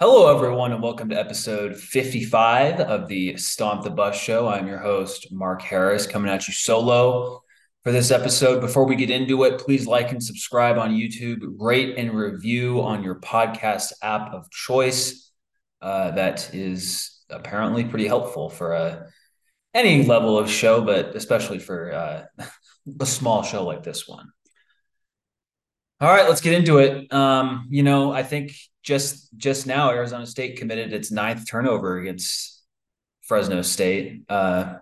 Hello, everyone, and welcome to episode 55 of the Stomp the Bus show. I'm your host, Mark Harris, coming at you solo for this episode. Before we get into it, please like and subscribe on YouTube, rate and review on your podcast app of choice. Uh, that is apparently pretty helpful for uh, any level of show, but especially for uh, a small show like this one. All right, let's get into it. Um, you know, I think just just now Arizona State committed its ninth turnover against Fresno State. Uh,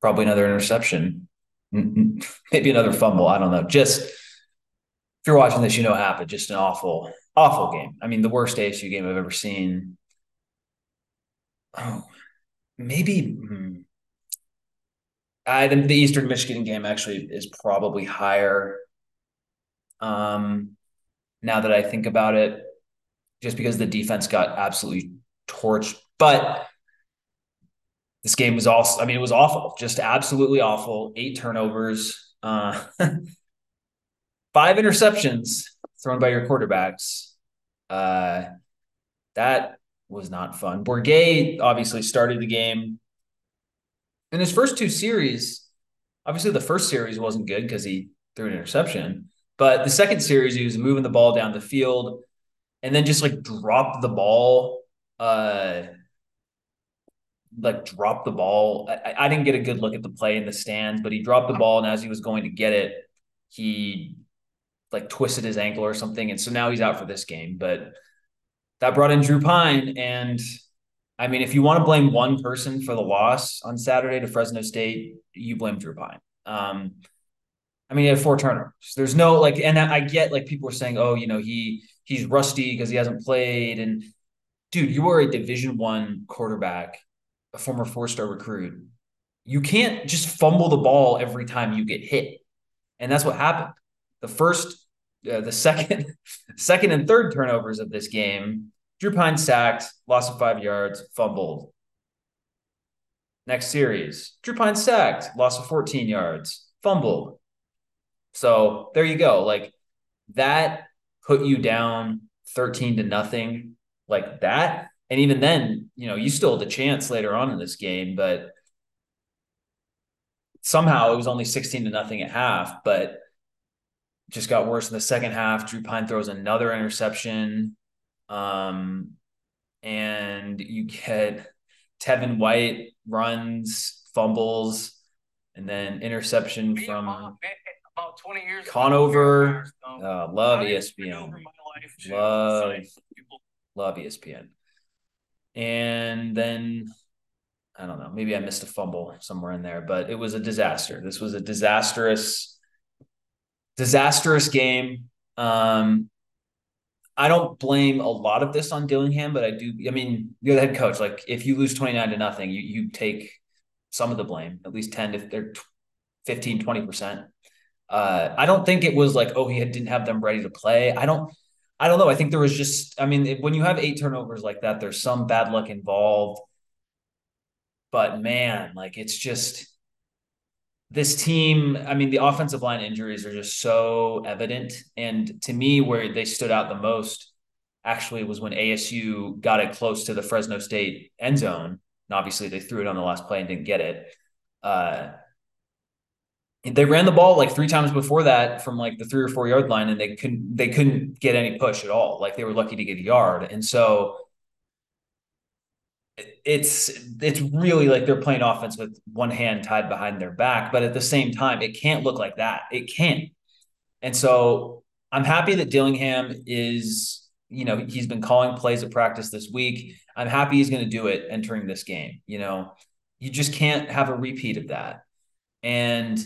probably another interception, maybe another fumble. I don't know. Just if you're watching this, you know what happened. Just an awful, awful game. I mean, the worst ASU game I've ever seen. Oh, maybe. Hmm. I the Eastern Michigan game actually is probably higher um, now that I think about it, just because the defense got absolutely torched. But this game was also, I mean, it was awful, just absolutely awful. Eight turnovers, uh, five interceptions thrown by your quarterbacks. Uh, that was not fun. Bourguet obviously started the game. In his first two series, obviously the first series wasn't good because he threw an interception. But the second series, he was moving the ball down the field and then just like dropped the ball. Uh, like dropped the ball. I, I didn't get a good look at the play in the stands, but he dropped the ball, and as he was going to get it, he like twisted his ankle or something, and so now he's out for this game. But that brought in Drew Pyne and I mean, if you want to blame one person for the loss on Saturday to Fresno State, you blame Drew Pyne Um, I mean, he had four turnovers. There's no like, and I get like people are saying, oh, you know, he he's rusty because he hasn't played. And dude, you are a Division One quarterback, a former four star recruit. You can't just fumble the ball every time you get hit, and that's what happened. The first, uh, the second, second and third turnovers of this game, Drew Pyne sacked, loss of five yards, fumbled. Next series, Drew Pyne sacked, loss of 14 yards, fumbled. So there you go. Like that put you down 13 to nothing like that. And even then, you know, you still had a chance later on in this game, but somehow it was only 16 to nothing at half, but just got worse in the second half. Drew Pyne throws another interception. Um, and you get Tevin White runs, fumbles, and then interception from 20 years Conover. Uh, love ESPN. Love, love ESPN. And then I don't know, maybe I missed a fumble somewhere in there, but it was a disaster. This was a disastrous, disastrous game. Um, I don't blame a lot of this on Dillingham, but I do. I mean, you're the head coach. Like, if you lose 29 to nothing, you, you take some of the blame, at least 10 to they're 15, 20%. Uh, I don't think it was like, oh, he didn't have them ready to play. I don't, I don't know. I think there was just, I mean, when you have eight turnovers like that, there's some bad luck involved. But man, like it's just this team. I mean, the offensive line injuries are just so evident. And to me, where they stood out the most actually was when ASU got it close to the Fresno State end zone. And obviously, they threw it on the last play and didn't get it. Uh, they ran the ball like three times before that from like the three or four yard line and they couldn't they couldn't get any push at all. Like they were lucky to get a yard. And so it's it's really like they're playing offense with one hand tied behind their back but at the same time it can't look like that. It can't. And so i'm happy that dillingham is you know he's been calling plays at practice this week. I'm happy he's going to do it entering this game you know? You just can't have a repeat of that. And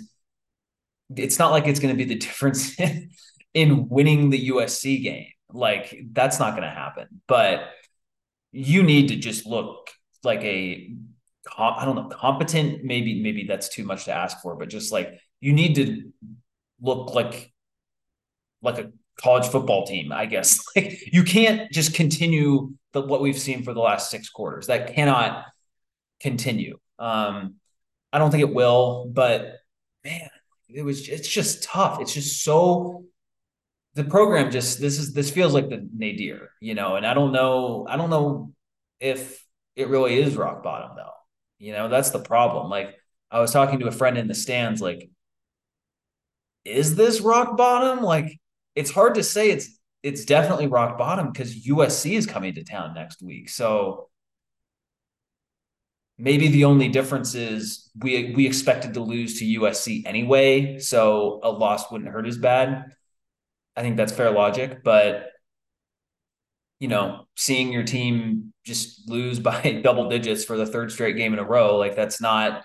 it's not like it's going to be the difference in, in winning the USC game. Like that's not going to happen. But you need to just look like a I don't know competent. Maybe maybe that's too much to ask for, but just like you need to look like like a college football team. I guess like you can't just continue the, what we've seen for the last six quarters. That cannot continue. Um, I don't think it will, but man, it was it's just tough. It's just so the program just this is this feels like the nadir, you know, and I don't know, I don't know if it really is rock bottom though. You know, that's the problem. Like I was talking to a friend in the stands, like, is this rock bottom? Like, it's hard to say it's it's definitely rock bottom because USC is coming to town next week. So maybe the only difference is we we expected to lose to USC anyway, so a loss wouldn't hurt as bad. I think that's fair logic, but you know, seeing your team just lose by double digits for the third straight game in a row, like that's not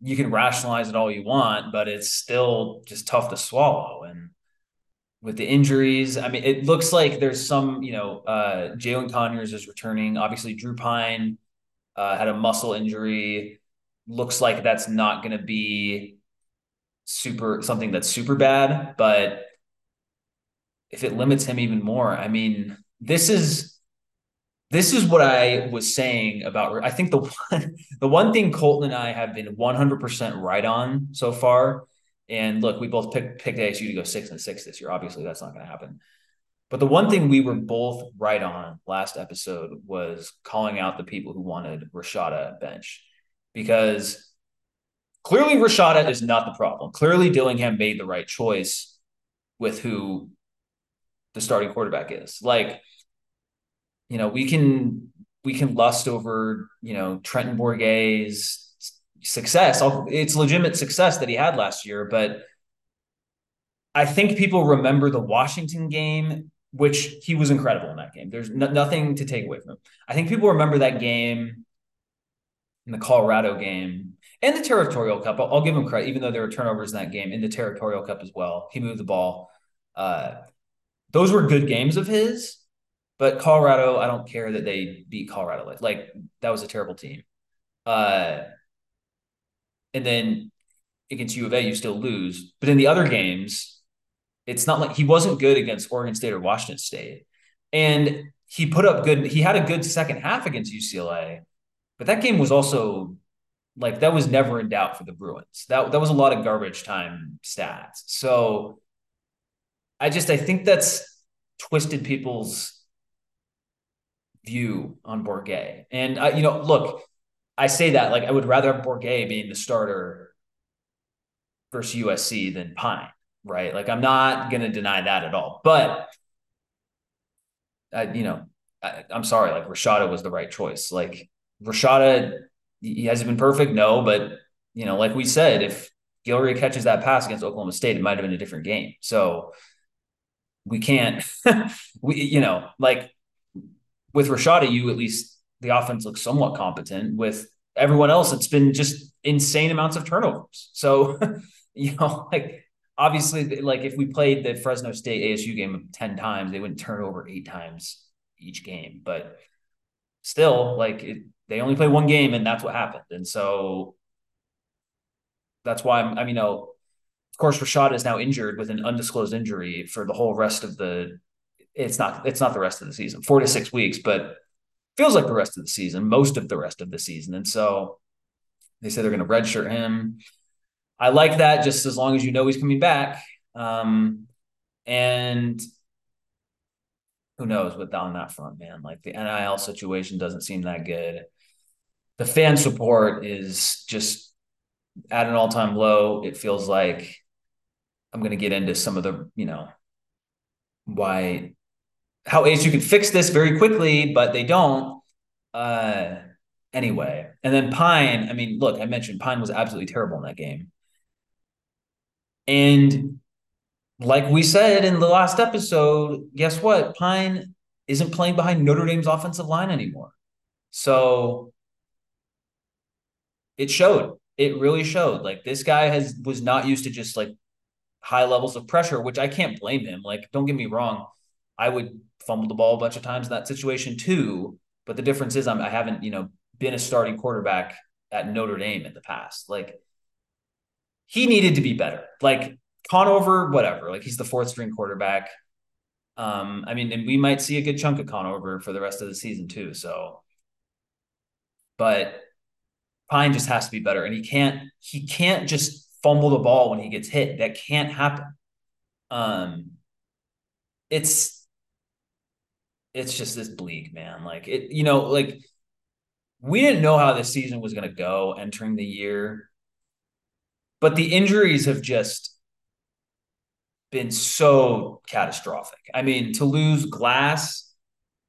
you can rationalize it all you want, but it's still just tough to swallow. And with the injuries, I mean, it looks like there's some, you know, uh, Jalen Conyers is returning. Obviously, Drew Pyne uh, had a muscle injury. Looks like that's not going to be super something that's super bad, but if it limits him even more, I mean, this is this is what I was saying about. I think the one the one thing Colton and I have been 100 percent right on so far. And look, we both picked picked ASU to go six and six this year. Obviously, that's not going to happen. But the one thing we were both right on last episode was calling out the people who wanted Rashada bench because clearly Rashada is not the problem. Clearly Dillingham made the right choice with who the starting quarterback is. Like, you know, we can we can lust over, you know, Trenton Bourguet's success. It's legitimate success that he had last year, but I think people remember the Washington game which he was incredible in that game. There's no, nothing to take away from him. I think people remember that game in the Colorado game and the Territorial Cup. I'll, I'll, give him credit, even though there were turnovers in that game in the Territorial Cup as well. He moved the ball. Uh, those were good games of his, but Colorado, I don't care that they beat Colorado. Like, like that was a terrible team. Uh, and then against U of A, you still lose. But in the other games, it's not like he wasn't good against Oregon State or Washington State. And he put up good, he had a good second half against UCLA, but that game was also like that was never in doubt for the Bruins. That that was a lot of garbage time stats. So I just I think that's twisted people's view on Bourguet. And I, you know, look, I say that like I would rather have Bourguet being the starter versus USC than Pyne right? Like I'm not going to deny that at all. But I, you know, I, am sorry, like Rashada was the right choice. Like Rashada, he hasn't been perfect, no, but you know, like we said, if Guillory catches that pass against Oklahoma State, it might have been a different game. So we can't, we you know, like with Rashada, you at least the offense looks somewhat competent. With everyone else, it's been just insane amounts of turnovers. So you know, like obviously, like if we played the Fresno State ASU game 10 times, they wouldn't turn over eight times each game. But still, like it, they only play one game and that's what happened. And so that's why I'm, I mean, you know, of course, Rashada is now injured with an undisclosed injury for the whole rest of the, it's not, it's not the rest of the season, four to six weeks, but feels like the rest of the season, most of the rest of the season. And so they say they're going to redshirt him. I like that just as long as you know he's coming back. Um, and who knows what on that front, man? Like the NIL situation doesn't seem that good. The fan support is just at an all time low. It feels like I'm going to get into some of the, you know, why, how ASU could fix this very quickly, but they don't. Uh, anyway, and then Pyne, I mean, look, I mentioned Pyne was absolutely terrible in that game. And like we said in the last episode, guess what? Pyne isn't playing behind Notre Dame's offensive line anymore. So it showed. It really showed. Like this guy has was not used to just like high levels of pressure, which I can't blame him. Like, don't get me wrong. I would fumble the ball a bunch of times in that situation too. But the difference is I'm I haven't, you know, been a starting quarterback at Notre Dame in the past. Like he needed to be better. Like Conover, whatever. Like he's the fourth string quarterback. Um, I mean, and we might see a good chunk of Conover for the rest of the season too. So, but Pyne just has to be better, and he can't. He can't just fumble the ball when he gets hit. That can't happen. Um, it's it's just this bleak, man. Like it, you know, like we didn't know how this season was going to go entering the year, but the injuries have just been so catastrophic. I mean, to lose Glass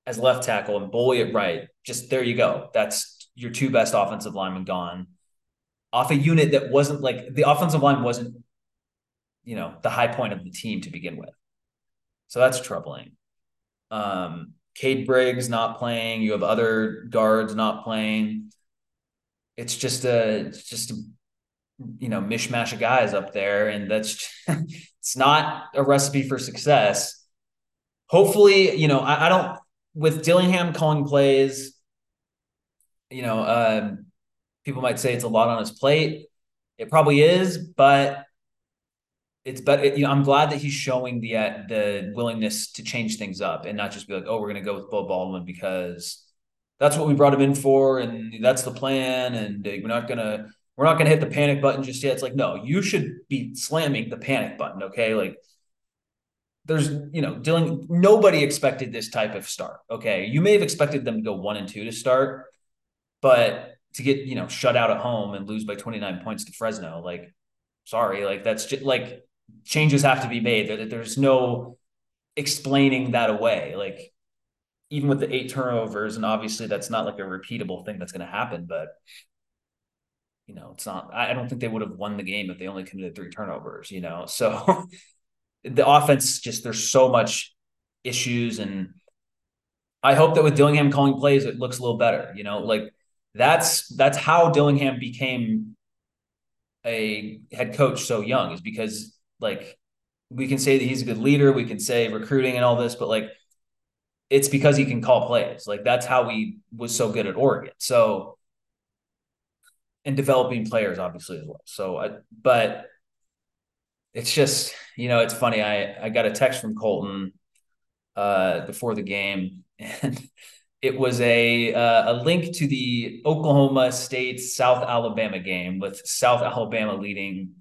as left tackle and Boley at right, just there you go. That's your two best offensive linemen gone off a unit that wasn't like the offensive line wasn't, you know, the high point of the team to begin with. So that's troubling. Um, Cade Briggs not playing. You have other guards not playing. It's just a, it's just a, you know, mishmash of guys up there, and that's it's not a recipe for success. Hopefully, you know, I, I don't with Dillingham calling plays. You know, uh, people might say it's a lot on his plate. It probably is, but it's better. You know, I'm glad that he's showing the uh, the willingness to change things up and not just be like, oh, we're to go with Beau Baldwin because that's what we brought him in for, and that's the plan, and we're not gonna we're not gonna hit the panic button just yet. It's like, no, you should be slamming the panic button. Okay, like there's you know dealing nobody expected this type of start okay you may have expected them to go one and two to start but to get you know shut out at home and lose by 29 points to fresno like sorry like that's just like changes have to be made. There, there's no explaining that away. Like even with the eight turnovers, and obviously that's not like a repeatable thing that's going to happen, but you know, it's not. I don't think they would have won the game if they only committed three turnovers. You know, so the offense just there's so much issues, and I hope that with Dillingham calling plays, it looks a little better. You know, like that's that's how Dillingham became a head coach so young is because like we can say that he's a good leader, we can say recruiting and all this, but like it's because he can call plays. Like that's how he was so good at Oregon. So and developing players obviously as well. So I, but it's just, you know, it's funny. I I got a text from Colton uh before the game and it was a uh, a link to the Oklahoma State South Alabama game with South Alabama leading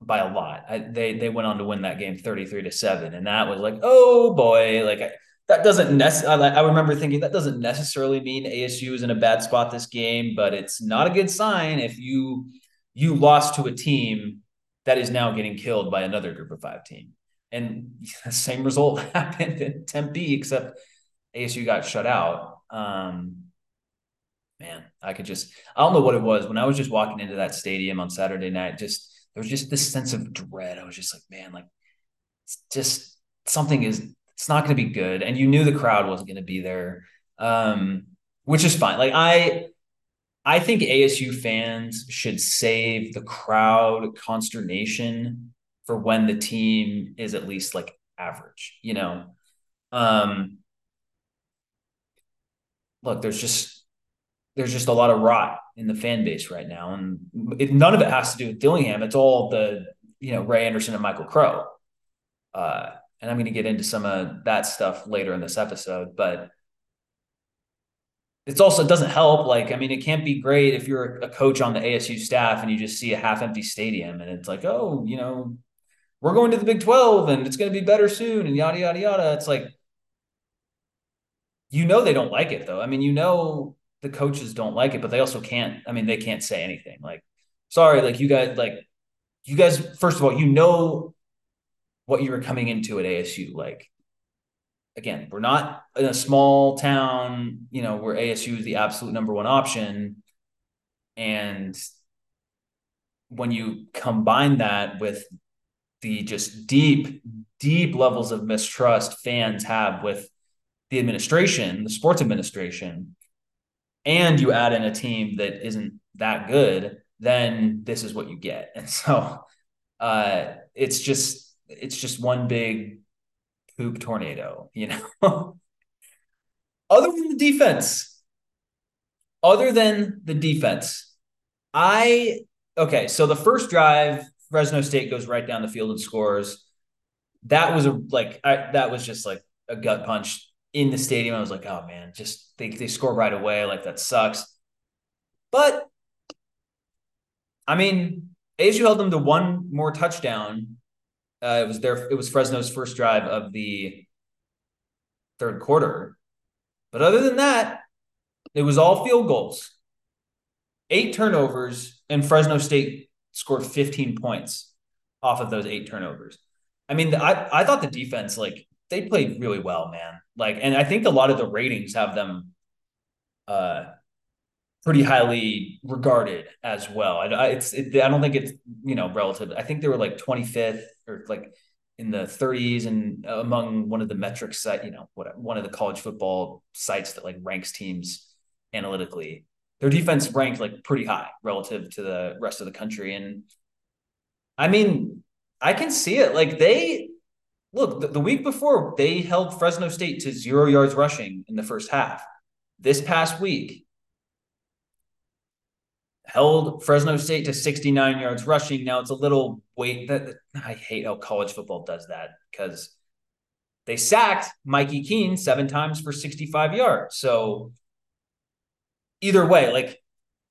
by a lot. I, they they went on to win that game 33 to 7 and that was like, "Oh boy, like I, that doesn't necessarily I remember thinking that doesn't necessarily mean ASU is in a bad spot this game, but it's not a good sign if you you lost to a team that is now getting killed by another group of 5 team. And the same result happened in Tempe except ASU got shut out. Um man, I could just I don't know what it was when I was just walking into that stadium on Saturday night just there was just this sense of dread. I was just like, man, like it's just something is it's not going to be good, and you knew the crowd wasn't going to be there, um, which is fine. Like I, I think ASU fans should save the crowd consternation for when the team is at least like average. You know, um, look, there's just there's just a lot of rot in the fan base right now, and it, none of it has to do with Dillingham. It's all the you know Ray Anderson and Michael Crow. Uh, and I'm going to get into some of that stuff later in this episode, but it's also it doesn't help. Like, I mean, it can't be great if you're a coach on the ASU staff and you just see a half empty stadium and it's like, oh, you know, we're going to the Big 12 and it's going to be better soon and yada yada yada. It's like you know they don't like it though. I mean, you know the coaches don't like it, but they also can't. I mean, they can't say anything. Like, sorry, like you guys, like you guys. First of all, you know what you were coming into at ASU. Like, again, we're not in a small town, you know, where ASU is the absolute number one option, and when you combine that with the just deep, deep levels of mistrust fans have with the administration, the sports administration, and you add in a team that isn't that good, then this is what you get. And so uh, it's just it's just one big poop tornado, you know. other than the defense, other than the defense, I okay. So the first drive, Fresno State goes right down the field and scores. That was a like I, that was just like a gut punch in the stadium. I was like, oh man, just they they score right away. Like that sucks. But I mean, ASU held them to one more touchdown Uh, it was their it was Fresno's first drive of the third quarter. But other than that, it was all field goals. Eight turnovers, and Fresno State scored 15 points off of those eight turnovers. I mean, I, I thought the defense, like, they played really well, man. Like, and I think a lot of the ratings have them uh pretty highly regarded as well. I, it's it, I don't think it's you know relative. I think they were like 25th or like in the 30s and among one of the metrics that you know, what one of the college football sites that like ranks teams analytically. Their defense ranked like pretty high relative to the rest of the country. And I mean, I can see it. Like they look the, the week before they held Fresno State to zero yards rushing in the first half. This past week, held Fresno State to 69 yards rushing. Now it's a little wait that I hate how college football does that because they sacked Mikey Keene seven times for 65 yards. So either way, like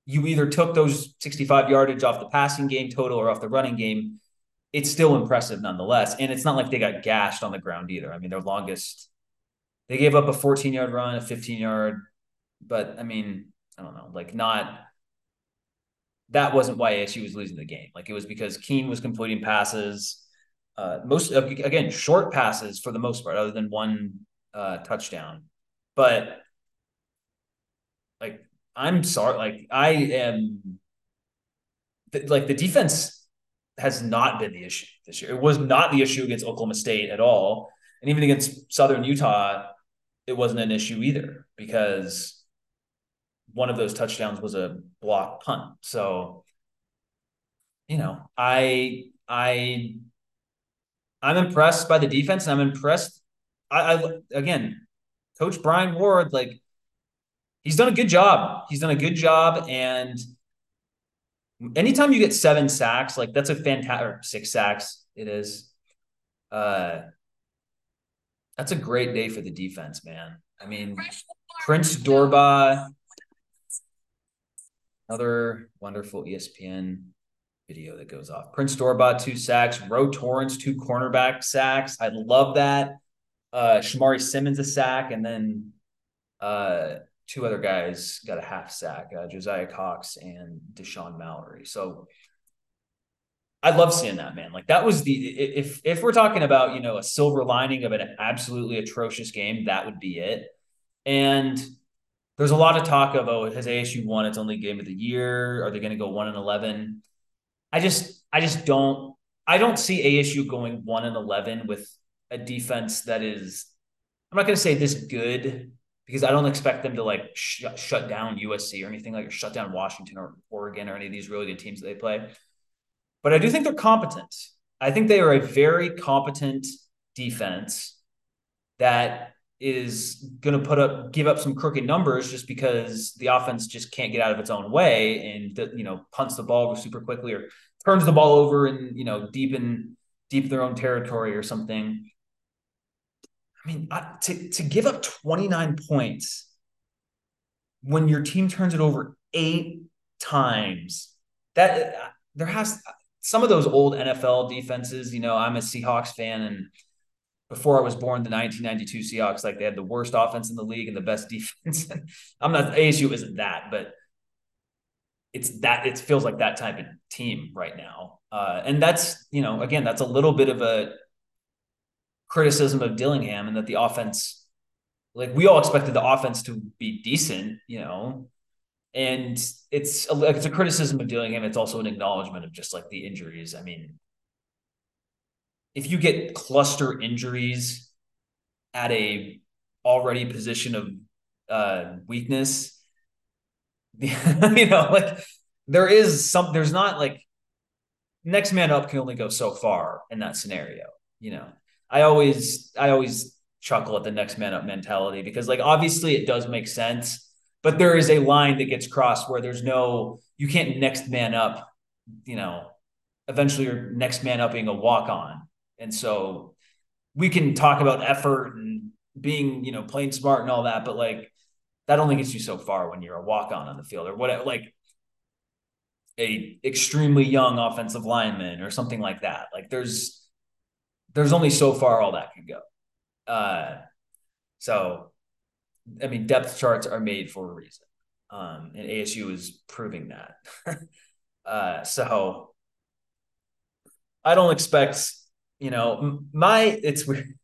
you either took those 65 yardage off the passing game total or off the running game. It's still impressive nonetheless. And it's not like they got gashed on the ground either. I mean, their longest, they gave up a 14 yard run, a 15 yard, but I mean, I don't know, like not that wasn't why ASU was losing the game. Like it was because Keene was completing passes, uh, most again short passes for the most part, other than one uh, touchdown. But like I'm sorry, like I am, th- like the defense has not been the issue this year. It was not the issue against Oklahoma State at all, and even against Southern Utah, it wasn't an issue either because one of those touchdowns was a block punt. So, you know, I I I'm impressed by the defense, and I'm impressed. I, I again, Coach Brian Ward, like he's done a good job. He's done a good job, and anytime you get seven sacks, like that's a fantastic six sacks. It is. Uh, that's a great day for the defense, man. I mean, Prince Dorbah Another wonderful ESPN video that goes off. Prince Dorbah, two sacks. Ro Torrence, two cornerback sacks. I love that. Uh, Shamari Simmons, a sack. And then uh, two other guys got a half sack uh, Josiah Cox and Deshaun Mallory. So I love seeing that, man. Like that was the if if we're talking about you know a silver lining of an absolutely atrocious game, that would be it. And there's a lot of talk of oh has ASU won its only game of the year? Are they going to go one and eleven? I just I just don't I don't see ASU going one and eleven with a defense that is I'm not going to say this good because I don't expect them to like sh- shut down USC or anything like or shut down Washington or Oregon or any of these really good teams that they play. But I do think they're competent. I think they are a very competent defense that is going to put up give up some crooked numbers just because the offense just can't get out of its own way and you know punts the ball super quickly or turns the ball over and you know deep in deep their own territory or something. I mean, to to give up 29 points when your team turns it over eight times, that uh, there has some of those old NFL defenses. You know, I'm a Seahawks fan and before I was born, the 1992 Seahawks, like they had the worst offense in the league and the best defense. I'm not ASU isn't that, but it's that it feels like that type of team right now. Uh, and that's you know again that's a little bit of a criticism of Dillingham and that the offense, like we all expected the offense to be decent, you know, and it's a, it's a criticism of Dillingham. It's also an acknowledgement of just like the injuries. I mean, if you get cluster injuries at a already position of uh, weakness, you know, like there is some, there's not like next man up can only go so far in that scenario. You know, I always, I always chuckle at the next man up mentality because like obviously it does make sense, but there is a line that gets crossed where there's no, you can't next man up, you know, eventually your next man up being a walk on and so we can talk about effort and being, you know, playing smart and all that, but like that only gets you so far when you're a walk on on the field or whatever, like a extremely young offensive lineman or something like that. Like there's, there's only so far all that can go. Uh, so, I mean, depth charts are made for a reason, um, and ASU is proving that. uh, so, I don't expect, you know, my it's weird.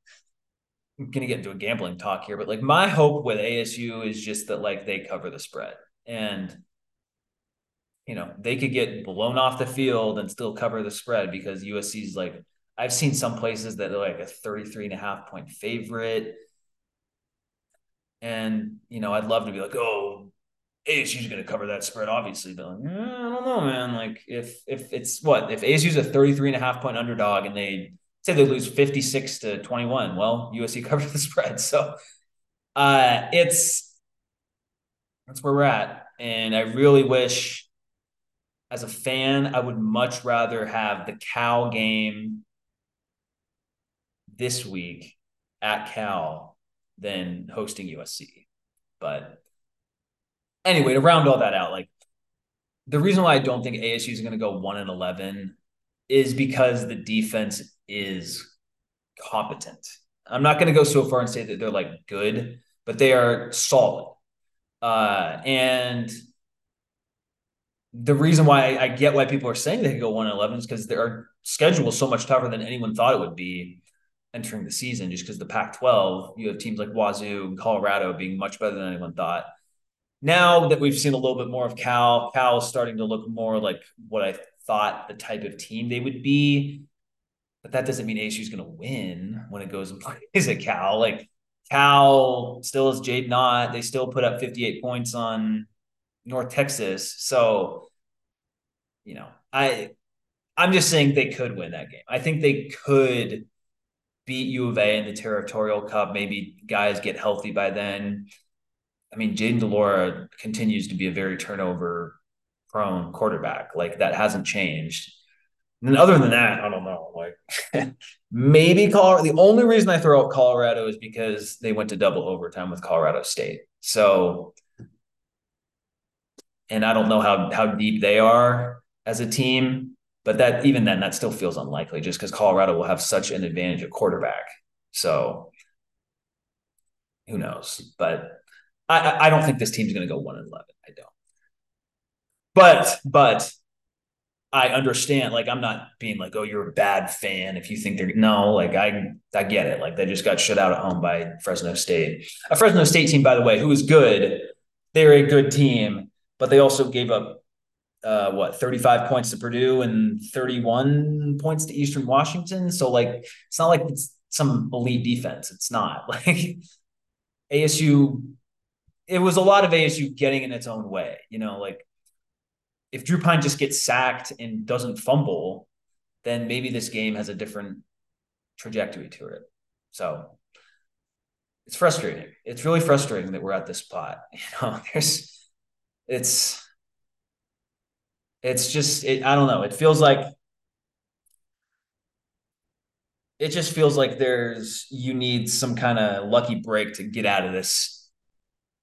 I'm gonna get into a gambling talk here, but like my hope with ASU is just that like they cover the spread and you know they could get blown off the field and still cover the spread because USC's like I've seen some places that are like a 33 and a half point favorite. And, you know, I'd love to be like, oh, ASU's going to cover that spread, obviously. But like, eh, I don't know, man. Like, if if it's what if ASU's a 33 and a half point underdog and they say they lose 56 to 21, well, USC covers the spread. So uh it's that's where we're at. And I really wish as a fan, I would much rather have the Cal game this week at Cal than hosting USC. But anyway, to round all that out, like the reason why I don't think ASU is going to go one and eleven is because the defense is competent. I'm not going to go so far and say that they're like good, but they are solid. Uh, and the reason why I, get why people are saying they could go one and eleven is because their schedule is so much tougher than anyone thought it would be entering the season just because the Pac 12, you have teams like Wazoo and Colorado being much better than anyone thought. Now that we've seen a little bit more of Cal, Cal is starting to look more like what I thought the type of team they would be. But that doesn't mean ASU is going to win when it goes and plays at Cal. Like Cal still is Jaydn Ott. They still put up 58 points on North Texas. So, you know, I I'm just saying they could win that game. I think they could beat U of A in the Territorial Cup. Maybe guys get healthy by then. I mean, Jayden de Laura continues to be a very turnover prone quarterback. Like that hasn't changed. And other than that, I don't know. Like maybe Colorado. The only reason I throw out Colorado is because they went to double overtime with Colorado State. So, and I don't know how how deep they are as a team. But that even then, that still feels unlikely just because Colorado will have such an advantage at quarterback. So who knows? But I, I don't think this team's going to go one and eleven. I don't. But but I understand. Like I'm not being like, oh, you're a bad fan if you think they're no. Like I I get it. Like they just got shut out at home by Fresno State, a Fresno State team, by the way, who is good. They're a good team, but they also gave up uh, what 35 points to Purdue and 31 points to Eastern Washington. So like it's not like it's some elite defense. It's not like ASU. It was a lot of ASU getting in its own way. You know, like if Drew Pyne just gets sacked and doesn't fumble, then maybe this game has a different trajectory to it. So it's frustrating. It's really frustrating that we're at this spot. You know, there's it's it's just it, I don't know. It feels like it just feels like there's you need some kind of lucky break to get out of this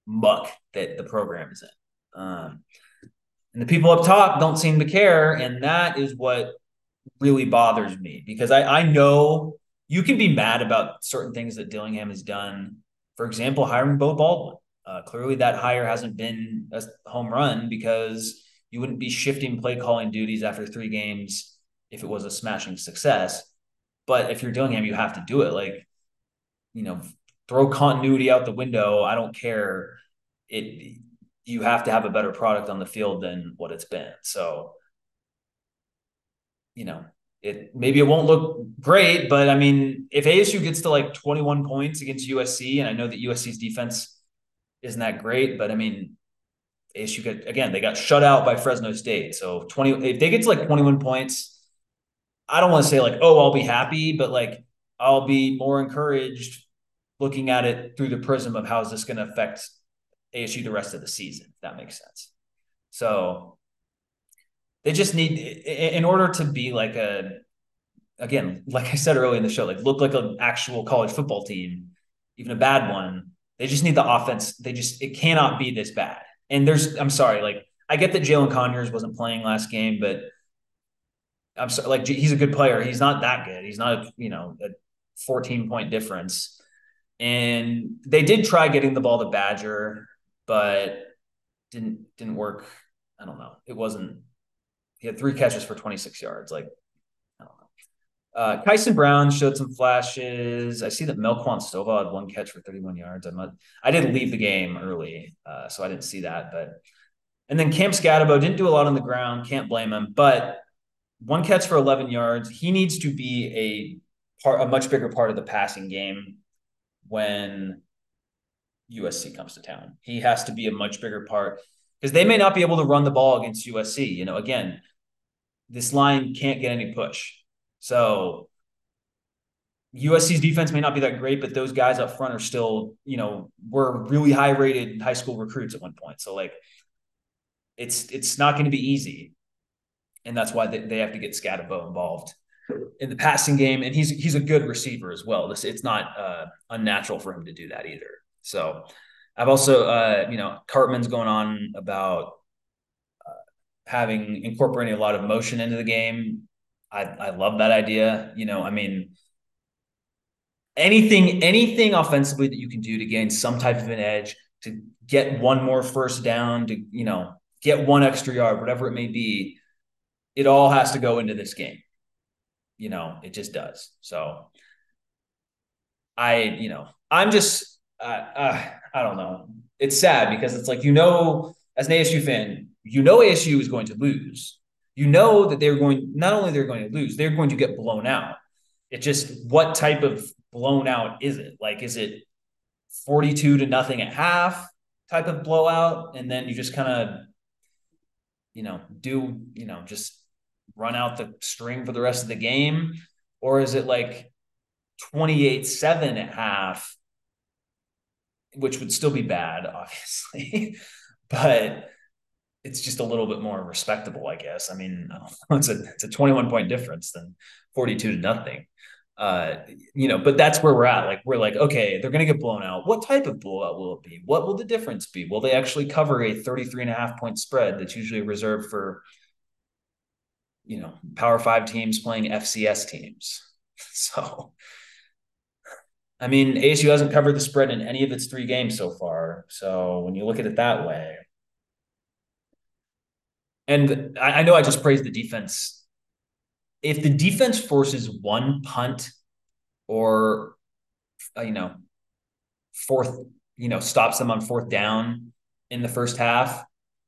muck that the program is in. Um, and the people up top don't seem to care, and that is what really bothers me because I, I know you can be mad about certain things that Dillingham has done. For example, hiring Beau Baldwin. Uh, clearly, that hire hasn't been a home run because you wouldn't be shifting play calling duties after three games if it was a smashing success. But if you're Dillingham, you have to do it. Like, you know, throw continuity out the window. I don't care. It you have to have a better product on the field than what it's been. So, you know, it maybe it won't look great, but I mean, if ASU gets to like 21 points against USC, and I know that USC's defense isn't that great, but I mean, ASU get again, they got shut out by Fresno State. So 20 if they get to like 21 points, I don't want to say like, oh, I'll be happy, but like I'll be more encouraged looking at it through the prism of how is this going to affect ASU the rest of the season, if that makes sense. So they just need in order to be like a again, like I said earlier in the show, like look like an actual college football team, even a bad one. They just need the offense. They just it cannot be this bad. And there's, I'm sorry, like I get that Jalen Conyers wasn't playing last game, but I'm sorry, like he's a good player. He's not that good. He's not, a, you know, a 14 point difference. And they did try getting the ball to Badger, but didn't didn't work. I don't know. It wasn't. He had three catches for 26 yards. Like I don't know. Uh, Kyson Brown showed some flashes. I see that Melquan Stovall had one catch for 31 yards. I'm not, I didn't leave the game early, uh, so I didn't see that. But and then Cam Skattebo didn't do a lot on the ground. Can't blame him. But one catch for 11 yards. He needs to be a part, a much bigger part of the passing game when USC comes to town. He has to be a much bigger part because they may not be able to run the ball against USC. You know, again, this line can't get any push. So USC's defense may not be that great, but those guys up front are still, you know, were really high rated high school recruits at one point. So like it's it's not going to be easy and that's why they, they have to get Skattebo involved in the passing game. And he's he's a good receiver as well. This it's not uh, unnatural for him to do that either. So I've also uh, you know Cartman's going on about uh, having incorporating a lot of motion into the game. I I love that idea. You know, I mean anything anything offensively that you can do to gain some type of an edge to get one more first down to you know get one extra yard whatever it may be it all has to go into this game. You know, it just does. So I, you know, I'm just, uh, uh, I don't know. It's sad because it's like, you know, as an ASU fan, you know, ASU is going to lose. You know that they're going, not only they're going to lose, they're going to get blown out. It just, what type of blown out is it? Like, is it 42 to nothing at half type of blowout? And then you just kind of, you know, do, you know, just run out the string for the rest of the game? Or is it like 28 7 at half, which would still be bad, obviously, but it's just a little bit more respectable, I guess. I mean, it's a, it's a 21 point difference than 42 to nothing. Uh, you know, but that's where we're at. Like, we're like, okay, they're going to get blown out. What type of blowout will it be? What will the difference be? Will they actually cover a 33 and a half point spread that's usually reserved for you know, Power Five teams playing FCS teams. So, I mean, ASU hasn't covered the spread in any of its three games so far. So when you look at it that way, and I, I know I just praised the defense. If the defense forces one punt or, uh, you know, fourth, you know, stops them on fourth down in the first half,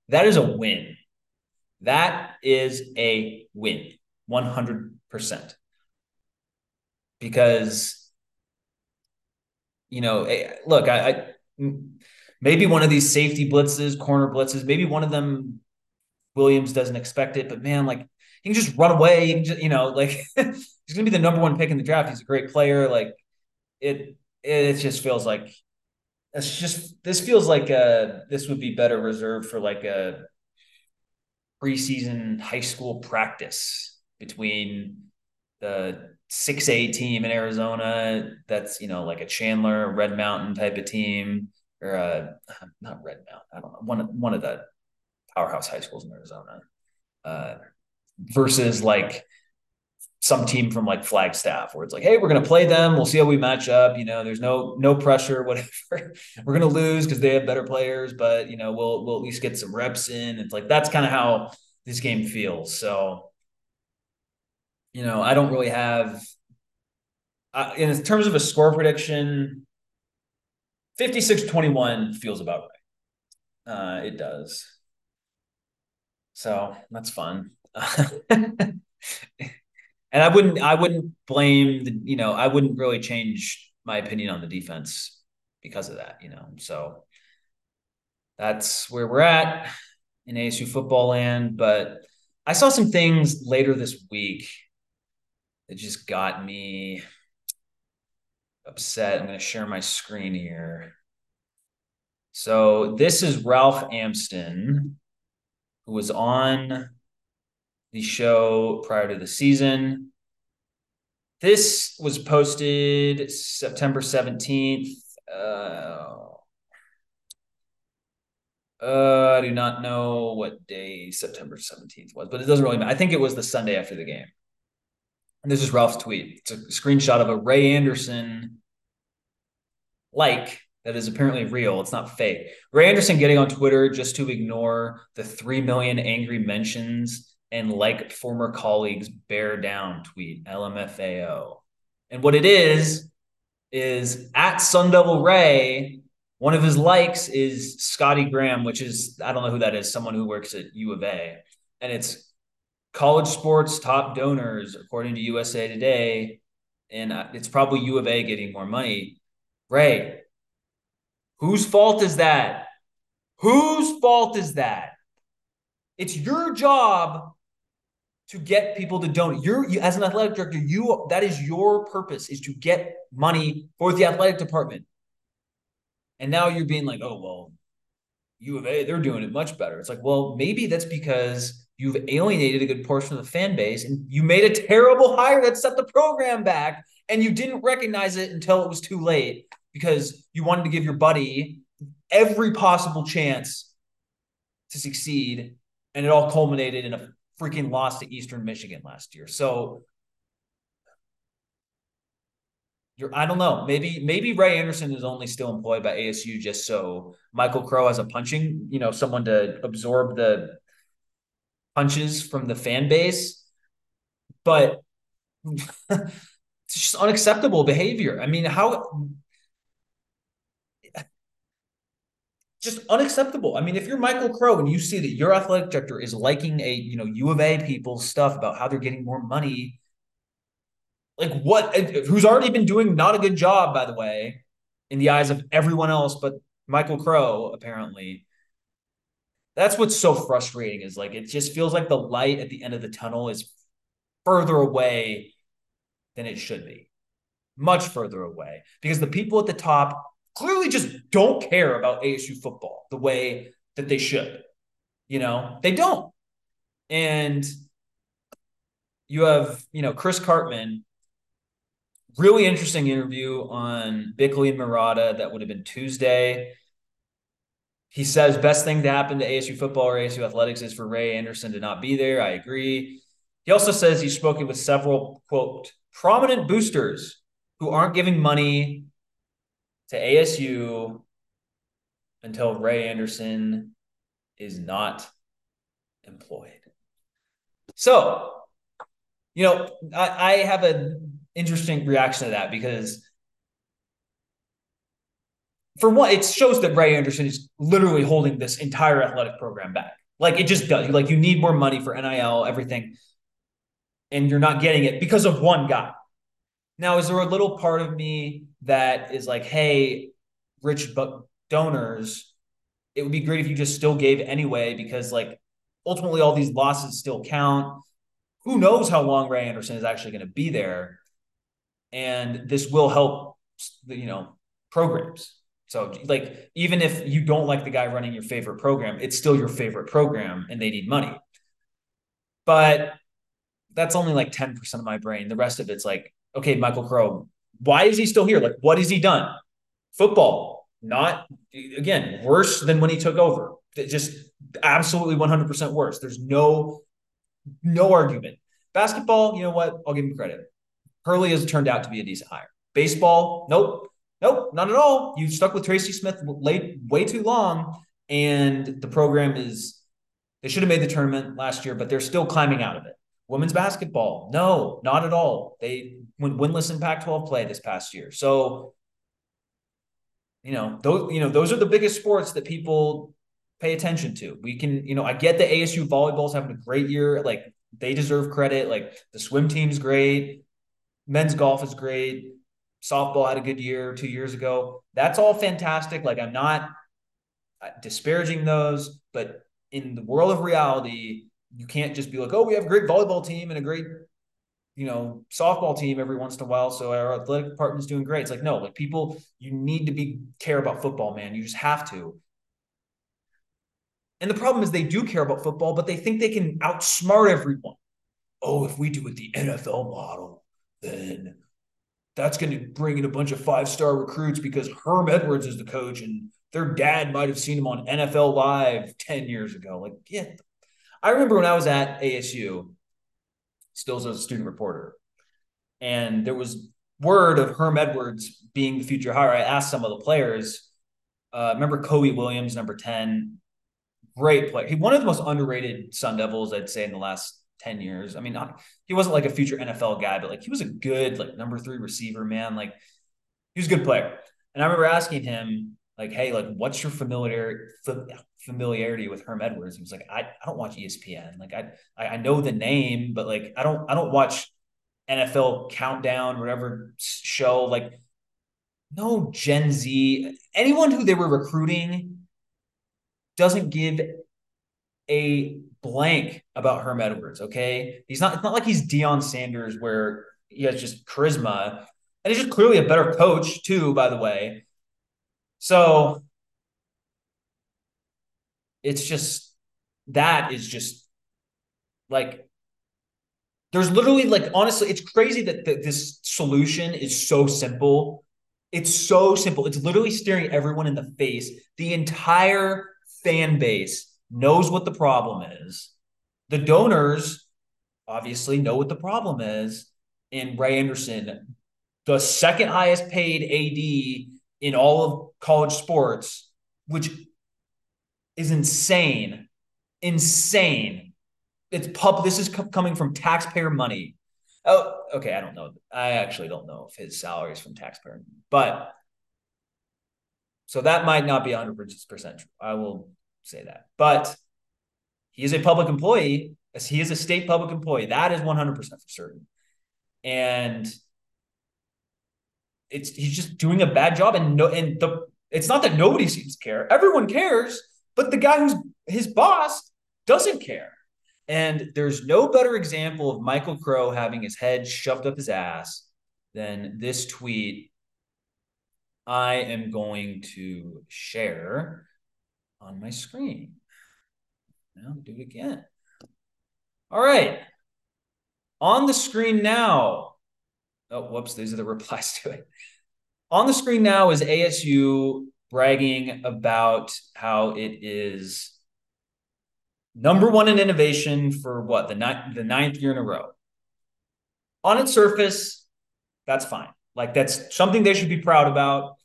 that is a win that is a win, 100%. Because, you know, eh, look, I, I maybe one of these safety blitzes, corner blitzes, maybe one of them Williams doesn't expect it, but man, like he can just run away. He can just, you know, like he's gonna be the number one pick in the draft. He's a great player. Like it, it just feels like it's just this feels like uh this would be better reserved for like a preseason high school practice between the 6A team in Arizona that's, you know, like a Chandler, Red Mountain type of team, or a, not Red Mountain, I don't know, one of, one of the powerhouse high schools in Arizona, uh, versus like some team from like Flagstaff where it's like, hey, we're gonna play them. We'll see how we match up. You know, there's no no pressure, whatever. we're gonna lose because they have better players, but you know, we'll we'll at least get some reps in. It's like that's kind of how this game feels. So, you know, I don't really have uh, in terms of a score prediction, 56-21 feels about right. Uh, it does. So that's fun. and I wouldn't I wouldn't blame the you know I wouldn't really change my opinion on the defense because of that you know so that's where we're at in ASU football land but I saw some things later this week that just got me upset I'm going to share my screen here so this is Ralph Amsden, who was on the show prior to the season. This was posted September 17th. Uh, uh, I do not know what day September 17th was, but it doesn't really matter. I think it was the Sunday after the game. This is Ralph's tweet. It's a screenshot of a Ray Anderson like that is apparently real. It's not fake. Ray Anderson getting on Twitter just to ignore the 3 million angry mentions and like former colleagues bear down tweet, LMFAO. And what it is, is at Sun Devil Ray. One of his likes is Scotty Graham, which is, I don't know who that is, someone who works at U of A. And it's college sports top donors, according to USA Today. And uh, it's probably U of A getting more money. Ray, whose fault is that? Whose fault is that? It's your job to get people to donate. You're you, as an athletic director, you that is your purpose is to get money for the athletic department. And now you're being like, oh well, U of A, they're doing it much better. It's like, well, maybe that's because you've alienated a good portion of the fan base and you made a terrible hire that set the program back and you didn't recognize it until it was too late because you wanted to give your buddy every possible chance to succeed and it all culminated in a freaking loss to Eastern Michigan last year. So I don't know. Maybe maybe Ray Anderson is only still employed by ASU just so Michael Crow has a punching, you know, someone to absorb the punches from the fan base. But it's just unacceptable behavior. I mean, how just unacceptable. I mean, if you're Michael Crow and you see that your athletic director is liking a, you know, U of A people's stuff about how they're getting more money, like what who's already been doing not a good job, by the way, in the eyes of everyone else, but Michael Crow, apparently. That's what's so frustrating is like it just feels like the light at the end of the tunnel is further away than it should be. Much further away. Because the people at the top clearly just don't care about ASU football the way that they should. You know, they don't. And you have, you know, Chris Karpman, really interesting interview on Bickley and Marotta that would have been Tuesday. He says best thing to happen to ASU football or ASU athletics is for Ray Anderson to not be there. I agree. He also says he's spoken with several quote prominent boosters who aren't giving money to ASU until Ray Anderson is not employed. So, you know, I, I have an interesting reaction to that because for one, it shows that Ray Anderson is literally holding this entire athletic program back. Like it just does. Like you need more money for NIL, everything, and you're not getting it because of one guy. Now, is there a little part of me that is like, hey, rich but donors, it would be great if you just still gave anyway, because like ultimately all these losses still count. Who knows how long Ray Anderson is actually going to be there? And this will help, you know, programs. So, like, even if you don't like the guy running your favorite program, it's still your favorite program and they need money. But that's only like 10% of my brain. The rest of it's like, okay, Michael Crow, why is he still here? Like, what has he done? Football, not again worse than when he took over. Just absolutely 100% worse. There's no no argument. Basketball, you know what? I'll give him credit. Hurley has turned out to be a decent hire. Baseball, nope, nope, not at all. You stuck with Tracy Smith late way too long, and the program is. They should have made the tournament last year, but they're still climbing out of it. Women's basketball, no, not at all. They went winless in Pac-12 play this past year. So, you know, those you know those are the biggest sports that people pay attention to. We can, you know, I get the ASU volleyball's having a great year. Like they deserve credit. Like the swim team's great. Men's golf is great. Softball had a good year two years ago. That's all fantastic. Like I'm not uh, disparaging those, but in the world of reality, you can't just be like, oh, we have a great volleyball team and a great, you know, softball team every once in a while. So our athletic department is doing great. It's like, no, like people, you need to be care about football, man. You just have to. And the problem is they do care about football, but they think they can outsmart everyone. Oh, if we do it the NFL model, then that's going to bring in a bunch of five star recruits because Herm Edwards is the coach and their dad might have seen him on NFL Live 10 years ago. Like, yeah, I remember when I was at ASU, still as a student reporter, and there was word of Herm Edwards being the future hire. I asked some of the players. Uh, remember Kobe Williams, number ten, great player. He one of the most underrated Sun Devils, I'd say, in the last ten years. I mean, not, he wasn't like a future NFL guy, but like he was a good like number three receiver, man. Like he was a good player. And I remember asking him, like, hey, like, what's your familiar familiarity with Herm Edwards? He was like, I, I don't watch ESPN. Like, I I know the name, but like, I don't I don't watch NFL Countdown, whatever show. Like, no Gen Z, anyone who they were recruiting doesn't give a blank about Herm Edwards. Okay, he's not. It's not like he's Deion Sanders where he has just charisma, and he's just clearly a better coach too. By the way, so it's just that is just like there's literally like honestly it's crazy that the, this solution is so simple it's so simple it's literally staring everyone in the face the entire fan base knows what the problem is the donors obviously know what the problem is in ray anderson the second highest paid ad in all of college sports which is insane insane it's pub. This is co- coming from taxpayer money. Oh, okay. I don't know. I actually don't know if his salary is from taxpayer, but so that might not be 100 percent true. I will say that, but he is a public employee. As he is a state public employee, that is 100 percent for certain, and it's he's just doing a bad job. And no, and the it's not that nobody seems to care. Everyone cares, but the guy who's his boss doesn't care. And there's no better example of Michael Crow having his head shoved up his ass than this tweet I am going to share on my screen. Now do it again. All right. On the screen now. Oh, whoops, these are the replies to it. On the screen now is ASU bragging about how it is number one in innovation for what the ninth, the ninth year in a row. On its surface, that's fine. Like that's something they should be proud about.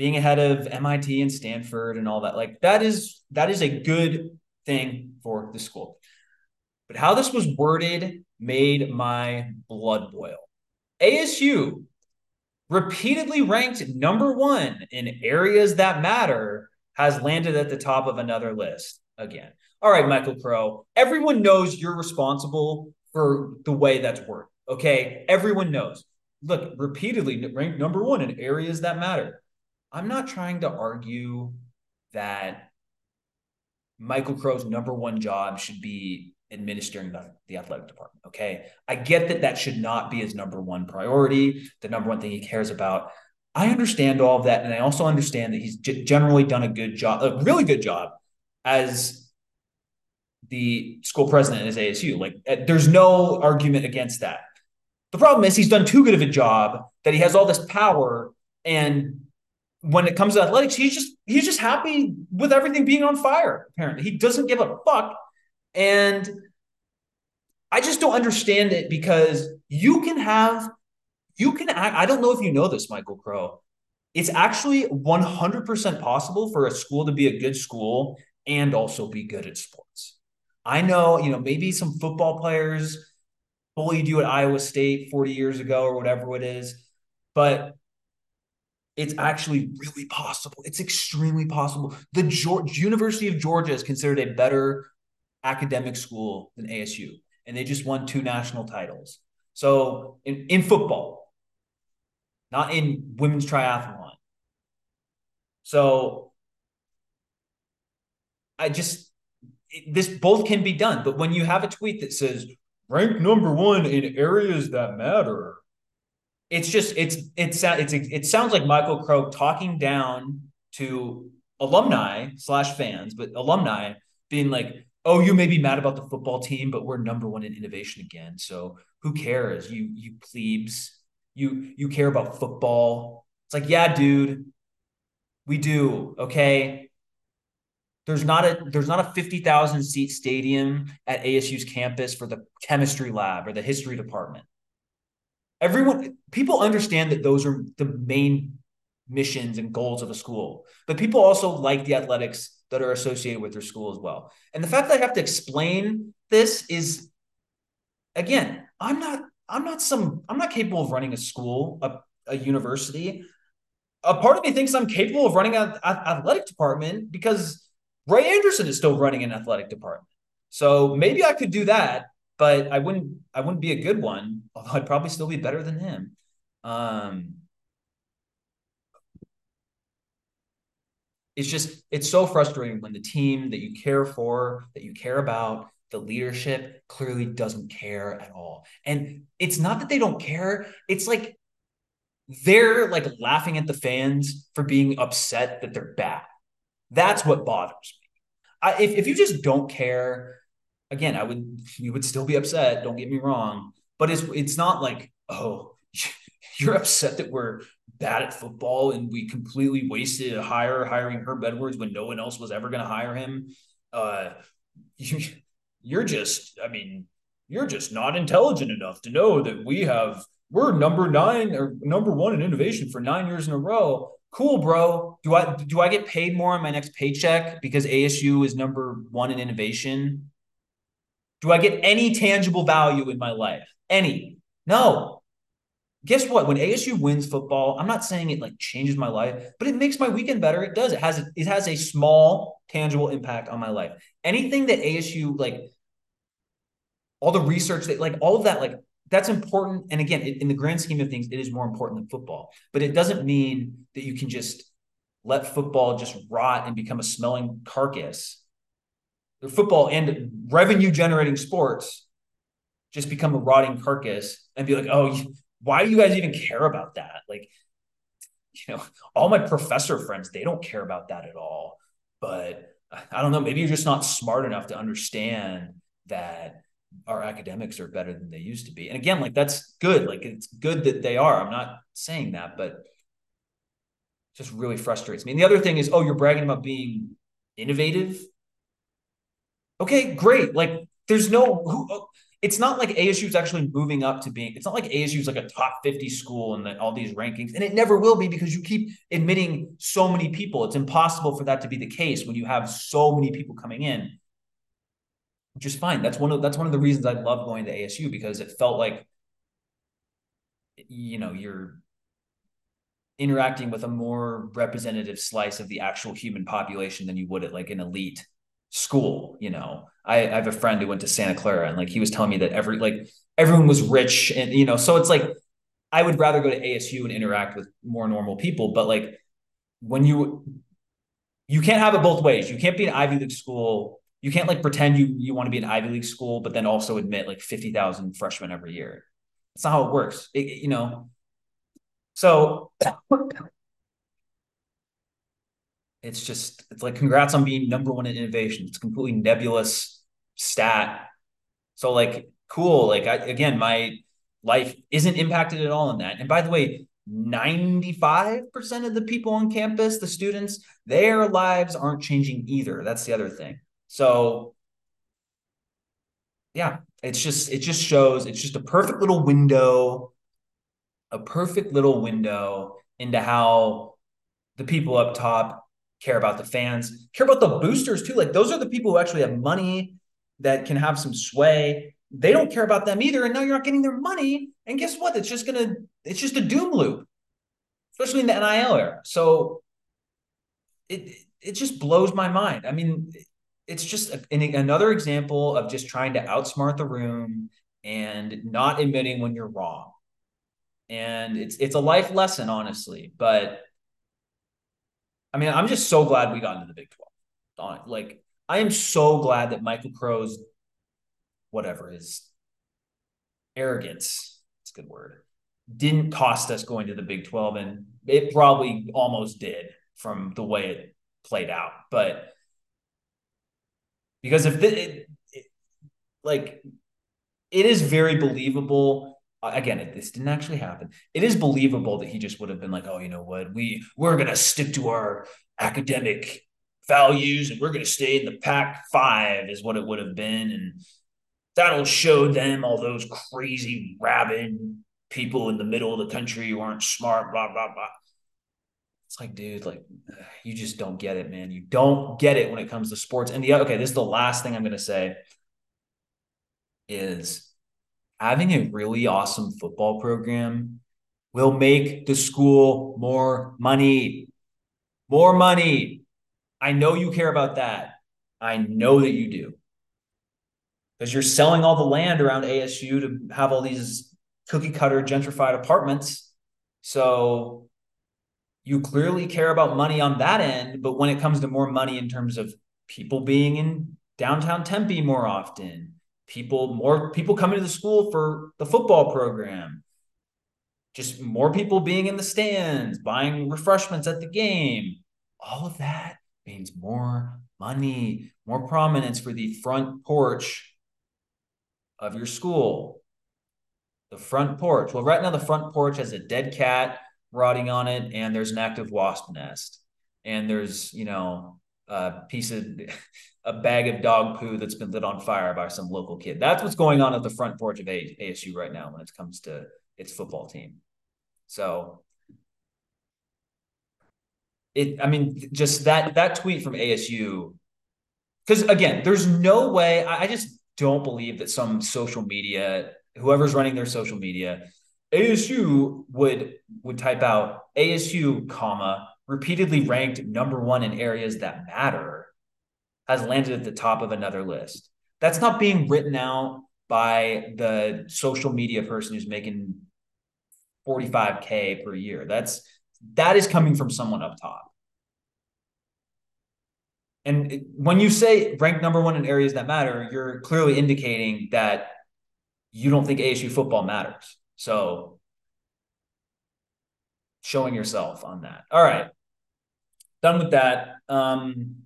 Being ahead of MIT and Stanford and all that, like that is that is a good thing for the school. But how this was worded made my blood boil. ASU repeatedly ranked number one in areas that matter has landed at the top of another list again all right, Michael Crow, everyone knows you're responsible for the way that's worked. Okay. Everyone knows. Look, repeatedly ranked number one in areas that matter. I'm not trying to argue that Michael Crow's number one job should be administering the, the athletic department. Okay. I get that that should not be his number one priority, the number one thing he cares about. I understand all of that. And I also understand that he's g- generally done a good job, a really good job as the school president is ASU. Like, uh, there's no argument against that. The problem is he's done too good of a job that he has all this power, and when it comes to athletics, he's just he's just happy with everything being on fire. Apparently, he doesn't give a fuck, and I just don't understand it because you can have you can I don't know if you know this, Michael Crow. It's actually 100% possible for a school to be a good school and also be good at sports. I know, you know, maybe some football players bullied you at Iowa State 40 years ago or whatever it is, but it's actually really possible. It's extremely possible. The George, University of Georgia is considered a better academic school than ASU, and they just won two national titles. So in, in football, not in women's triathlon. So I just this both can be done. But when you have a tweet that says rank number one in areas that matter, it's just it's it's it's it sounds like Michael Crow talking down to alumni slash fans, but alumni being like, "Oh, you may be mad about the football team, but we're number one in innovation again. So who cares? You you plebes, you you care about football." It's like, yeah, dude, we do. Okay, there's not a there's not a 50,000 seat stadium at ASU's campus for the chemistry lab or the history department. Everyone, people understand that those are the main missions and goals of a school, but people also like the athletics that are associated with their school as well. And the fact that I have to explain this is, again, I'm not, I'm not some, I'm not capable of running a school, a, a university. A part of me thinks I'm capable of running an athletic department because Ray Anderson is still running an athletic department. So maybe I could do that, but I wouldn't, I wouldn't be a good one, although I'd probably still be better than him. Um, it's just it's so frustrating when the team that you care for that you care about the leadership clearly doesn't care at all. And it's not that they don't care. It's like they're like laughing at the fans for being upset that they're bad. That's what bothers me. I, if, if you just don't care again i would you would still be upset don't get me wrong but it's it's not like oh you're upset that we're bad at football and we completely wasted a hire hiring Herm Edwards when no one else was ever going to hire him. Uh, you, you're just, I mean, you're just not intelligent enough to know that we have we're number nine or number one in innovation for nine years in a row. Cool, bro. Do I do I get paid more on my next paycheck because ASU is number one in innovation? Do I get any tangible value in my life? Any? No guess what? When ASU wins football, I'm not saying it like changes my life, but it makes my weekend better. It does. It has it has a small tangible impact on my life. Anything that ASU like all the research that like all of that like that's important. And again, it, in the grand scheme of things, it is more important than football. But it doesn't mean that you can just let football just rot and become a smelling carcass. Football and revenue generating sports just become a rotting carcass and be like, oh, why do you guys even care about that? Like, you know, all my professor friends, they don't care about that at all. But I don't know, maybe you're just not smart enough to understand that our academics are better than they used to be. And again, like that's good. Like it's good that they are. I'm not saying that, but just really frustrates me. And the other thing is, oh, you're bragging about being innovative. Okay, great. Like there's no who oh, it's not like ASU is actually moving up to being, it's not like ASU is like a top 50 school and the, all these rankings. And it never will be because you keep admitting so many people. It's impossible for that to be the case when you have so many people coming in, which is fine. That's one of, that's one of the reasons I love going to ASU because it felt like, you know, you're interacting with a more representative slice of the actual human population than you would at like an elite school, you know. I, I have a friend who went to Santa Clara and like he was telling me that every like everyone was rich and you know, so it's like I would rather go to ASU and interact with more normal people, but like when you you can't have it both ways. You can't be an Ivy League school. You can't like pretend you you want to be an Ivy League school, but then also admit like 50,000 freshmen every year. That's not how it works. It, you know. So it's just it's like congrats on being number one in innovation. It's completely nebulous stat. So like cool. Like I, again, my life isn't impacted at all in that. And by the way, 95% of the people on campus, the students, their lives aren't changing either. That's the other thing. So yeah, it's just it just shows it's just a perfect little window, a perfect little window into how the people up top care about the fans, care about the boosters too. Like those are the people who actually have money that can have some sway. They don't care about them either. And now you're not getting their money. And guess what? It's just gonna, it's just a doom loop, especially in the NIL era. So it it just blows my mind. I mean, it's just a, another example of just trying to outsmart the room and not admitting when you're wrong. And it's it's a life lesson, honestly. But I mean, I'm just so glad we got into the Big 12. Like, I am so glad that Michael Crow's whatever his arrogance, it's a good word, didn't cost us going to the Big 12. And it probably almost did from the way it played out. But because if the, it, it, like it is very believable again this didn't actually happen it is believable that he just would have been like oh you know what we we're going to stick to our academic values and we're going to stay in the Pac five is what it would have been and that'll show them all those crazy rabid people in the middle of the country who aren't smart, blah, blah, blah. It's like, dude, like you just don't get it, man. You don't get it when it comes to sports. And the okay, this is the last thing I'm gonna say is having a really awesome football program will make the school more money. More money. I know you care about that. I know that you do. Because you're selling all the land around ASU to have all these cookie cutter gentrified apartments. So you clearly care about money on that end. But when it comes to more money in terms of people being in downtown Tempe more often, people, more people coming to the school for the football program, just more people being in the stands, buying refreshments at the game, all of that means more money, more prominence for the front porch of your school. The front porch. Well, right now, the front porch has a dead cat rotting on it, and there's an active wasp nest. And there's, you know, a piece of a bag of dog poo that's been lit on fire by some local kid. That's what's going on at the front porch of ASU right now when it comes to its football team. So it, I mean, just that that tweet from ASU, because again, there's no way. I, I just don't believe that some social media, whoever's running their social media, ASU would would type out ASU, comma repeatedly ranked number one in areas that matter, has landed at the top of another list. That's not being written out by the social media person who's making 45k per year. That's that is coming from someone up top. And when you say rank number one in areas that matter, you're clearly indicating that you don't think ASU football matters. So showing yourself on that. All right. Done with that. Um,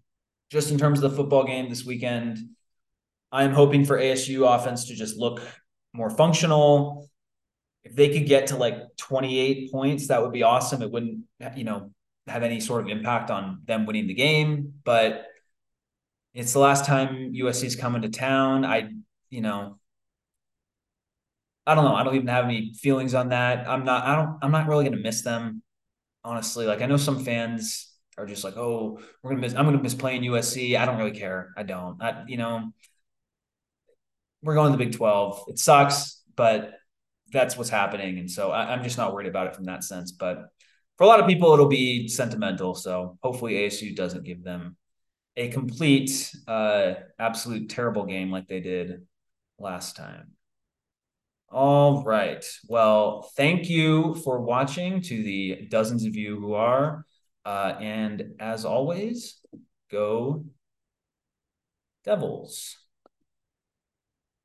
just in terms of the football game this weekend, I'm hoping for ASU offense to just look more functional, if they could get to like 28 points, that would be awesome. It wouldn't, you know, have any sort of impact on them winning the game, but it's the last time USC's coming to town. I, you know, I don't know. I don't even have any feelings on that. I'm not, I don't, I'm not really going to miss them. Honestly, like I know some fans are just like, oh, we're to miss, I'm to miss playing USC. I don't really care. I don't, I, you know, we're going to the Big 12. It sucks, but that's what's happening. And so I, am just not worried about it from that sense. But for a lot of people, it'll be sentimental. So hopefully ASU doesn't give them a complete, uh, absolute terrible game like they did last time. All right. Well, thank you for watching to the dozens of you who are. Uh, and as always, go Devils.